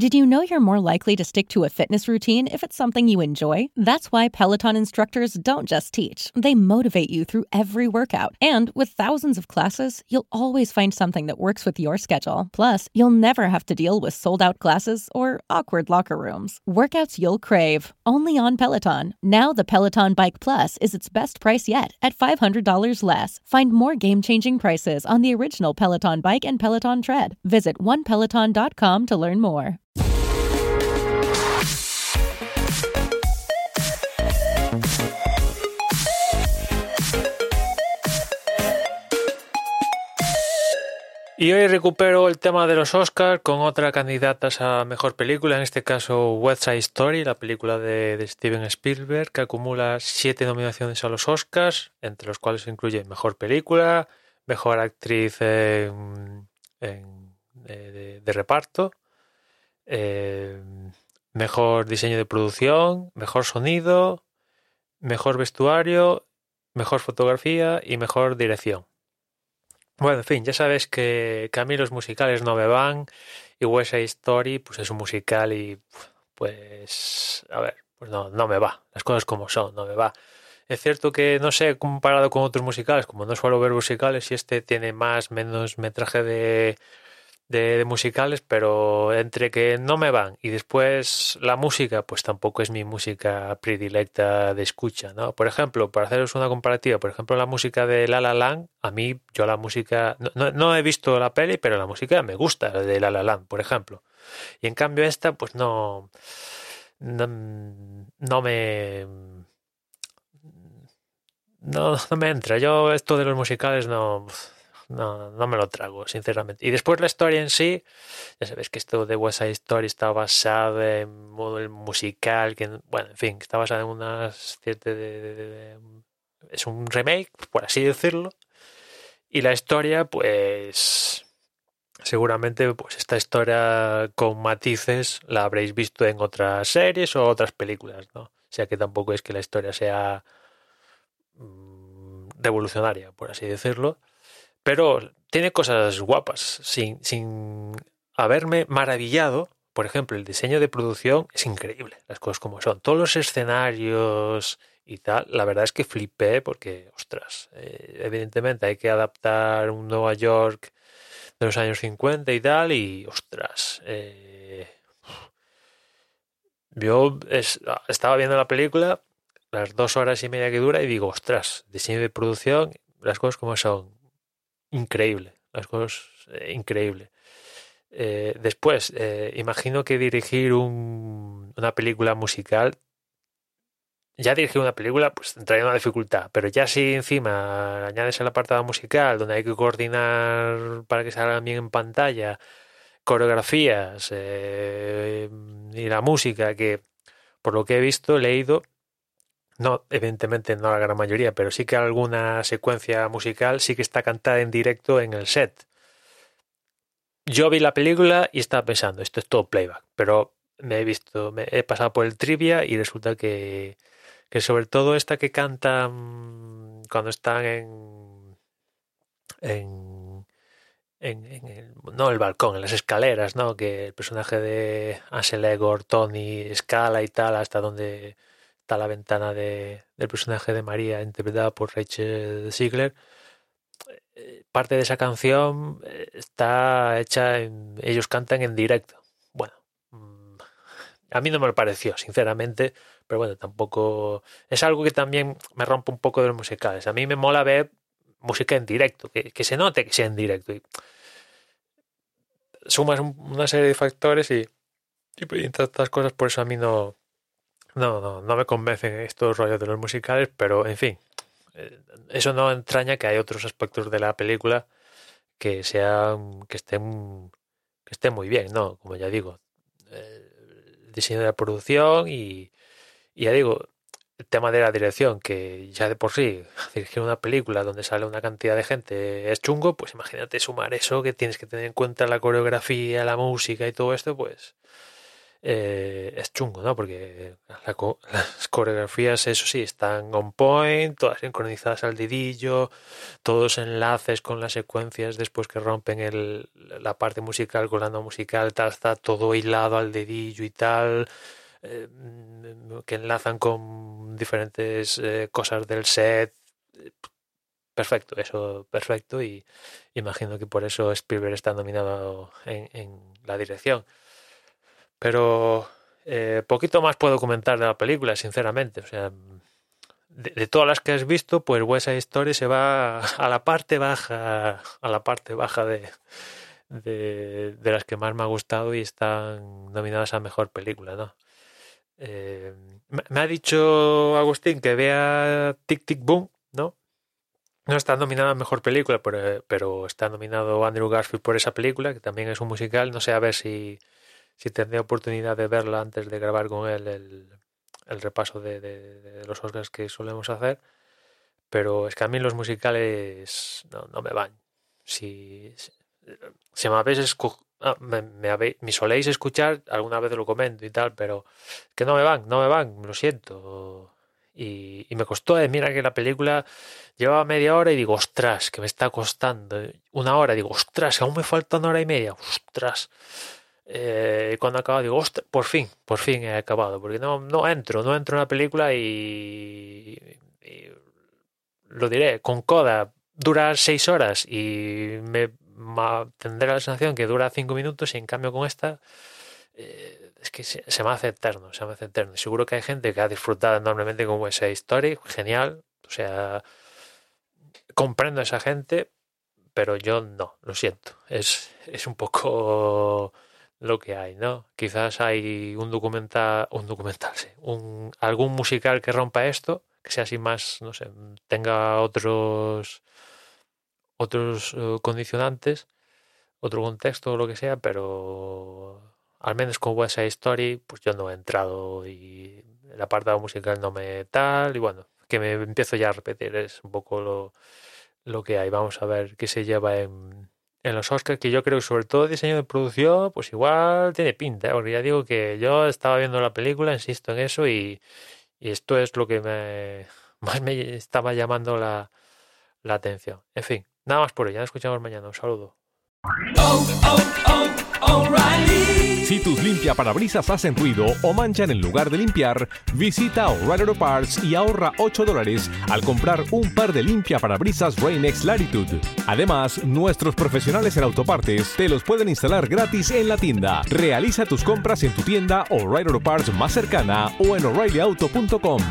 Did you know you're more likely to stick to a fitness routine if it's something you enjoy? That's why Peloton instructors don't just teach, they motivate you through every workout. And with thousands of classes, you'll always find something that works with your schedule. Plus, you'll never have to deal with sold out classes or awkward locker rooms. Workouts you'll crave, only on Peloton. Now, the Peloton Bike Plus is its best price yet at $500 less. Find more game changing prices on the original Peloton Bike and Peloton Tread. Visit onepeloton.com to learn more. Y hoy recupero el tema de los Oscars con otra candidata a mejor película, en este caso West Side Story, la película de, Steven Spielberg, que acumula siete nominaciones a los Oscars, entre los cuales se incluye mejor película, mejor actriz de, reparto, eh, mejor diseño de producción, mejor sonido, mejor vestuario, mejor fotografía y mejor dirección. Bueno, en fin, ya sabes que, a mí los musicales no me van y West Story pues es un musical y pues a ver, pues no, no me va, las cosas como son, no me va. Es cierto que no sé, comparado con otros musicales, como no suelo ver musicales, y este tiene más, menos metraje de, de, musicales, pero entre que no me van y después la música, pues tampoco es mi música predilecta de escucha, ¿no? Por ejemplo, para haceros una comparativa, por ejemplo, la música de La La Land, a mí, yo la música, no, no, he visto la peli, pero la música me gusta, de La La Land, por ejemplo. Y en cambio esta, pues no, no, no me... No, no me entra. Yo esto de los musicales no no, no me lo trago, sinceramente. Y después la historia en sí, ya sabes que esto de West Side Story está basado en modo musical, que, bueno, en fin, está basado en unas ciertas... es un remake, por así decirlo. Y la historia, pues seguramente pues esta historia con matices la habréis visto en otras series o otras películas, ¿no? O sea que tampoco es que la historia sea mm, revolucionaria, por así decirlo. Pero tiene cosas guapas, sin, sin haberme maravillado. Por ejemplo, el diseño de producción es increíble, las cosas como son. Todos los escenarios y tal, la verdad es que flipé porque, ostras, eh, evidentemente hay que adaptar un Nueva York de los años 50 y tal, y ostras, eh, yo estaba viendo la película, las dos horas y media que dura, y digo, ostras, diseño de producción, las cosas como son increíble, las cosas eh, increíble. Eh, después, eh, imagino que dirigir una película musical, ya dirigir una película, pues entraría una dificultad, pero ya si encima añades el apartado musical, donde hay que coordinar para que salgan bien en pantalla, coreografías y la música, que por lo que he visto, leído, no, evidentemente no la gran mayoría, pero sí que alguna secuencia musical sí que está cantada en directo en el set. Yo vi la película y estaba pensando, esto es todo playback, pero me he visto, me he pasado por el trivia y resulta que, que sobre todo esta que cantan cuando están en, en, en, no el balcón, en las escaleras, ¿no? Que el personaje de Ansel Egor, Tony, escala y tal, hasta donde la ventana de, del personaje de María interpretada por Rachel Ziegler. Eh, parte de esa canción eh, está hecha ellos cantan en directo. Bueno, mm, a mí no me pareció, sinceramente, pero bueno, tampoco es algo que también me rompe un poco de los musicales. A mí me mola ver música en directo, que, se note que sea en directo. Sumas una serie de factores y, y, estas cosas, por eso a mí no, no, no, no me convencen estos rollos de los musicales, pero en fin, eh, eso no entraña que hay otros aspectos de la película que sean, que estén, que estén muy bien, ¿no? Como ya digo, el diseño de la producción y, y ya digo, el tema de la dirección, que ya de por sí dirigir una película donde sale una cantidad de gente es chungo, pues imagínate sumar eso, que tienes que tener en cuenta la coreografía, la música y todo esto, pues eh, es chungo, ¿no? Porque las coreografías, eso sí, están on point, todas sincronizadas al dedillo, todos enlaces con las secuencias después que rompen el, la parte musical con la no musical, tal, está todo hilado al dedillo y tal, eh, que enlazan con diferentes eh, cosas del set. Perfecto, eso perfecto y imagino que por eso Spielberg está nominado en, en la dirección. Pero eh, poquito más puedo comentar de la película, sinceramente. O sea, de, todas las que has visto, pues West Side Story se va a la parte baja, a la parte baja de, de, las que más me ha gustado y están nominadas a mejor película, ¿no? Eh, me ha dicho Agustín que vea Tic Tic Boom, ¿no? No está nominada a mejor película, pero, pero está nominado Andrew Garfield por esa película, que también es un musical. No sé a ver si si tendré oportunidad de verla antes de grabar con él el, repaso de, los Oscars que solemos hacer. Pero es que a mí los musicales no, me van. Si, si me habéis ah, me, soléis escuchar, alguna vez lo comento y tal, pero que no me van, no me van, lo siento. Y, me costó, eh, mira que la película llevaba media hora y digo, ostras, que me está costando. Una hora, digo, ostras, aún me falta una hora y media, ostras eh, cuando acabo digo, Ostras, por fin, por fin he acabado, porque no, no entro, no entro en la película y, lo diré, con Coda dura seis horas y me tendré la sensación que dura cinco minutos y en cambio con esta eh, es que se, me hace eterno, se me hace eterno. Seguro que hay gente que ha disfrutado enormemente con esa historia, genial, o sea, comprendo a esa gente, pero yo no, lo siento, es, es un poco lo que hay, ¿no? Quizás hay un documental, un documental, sí, un, algún musical que rompa esto, que sea así más, no sé, tenga otros otros eh, condicionantes, otro contexto o lo que sea, pero al menos con West Side Story, pues yo no he entrado y el apartado musical no me tal, y bueno, que me empiezo ya a repetir, es un poco lo, lo que hay. Vamos a ver qué se lleva en, en los Oscars, que yo creo que sobre todo diseño de producción, pues igual tiene pinta, ¿eh? porque ya digo que yo estaba viendo la película, insisto en eso, y, esto es lo que me, más me estaba llamando la, la atención. En fin, nada más por hoy, ya nos escuchamos mañana, un saludo. Oh, oh, oh, si tus limpia parabrisas hacen ruido o manchan en lugar de limpiar, visita O'Reilly Auto Parts y ahorra 8 dólares al comprar un par de limpia parabrisas Rain-X Latitude. Además, nuestros profesionales en autopartes te los pueden instalar gratis en la tienda. Realiza tus compras en tu tienda O'Reilly Auto Parts más cercana o en o'ReillyAuto.com.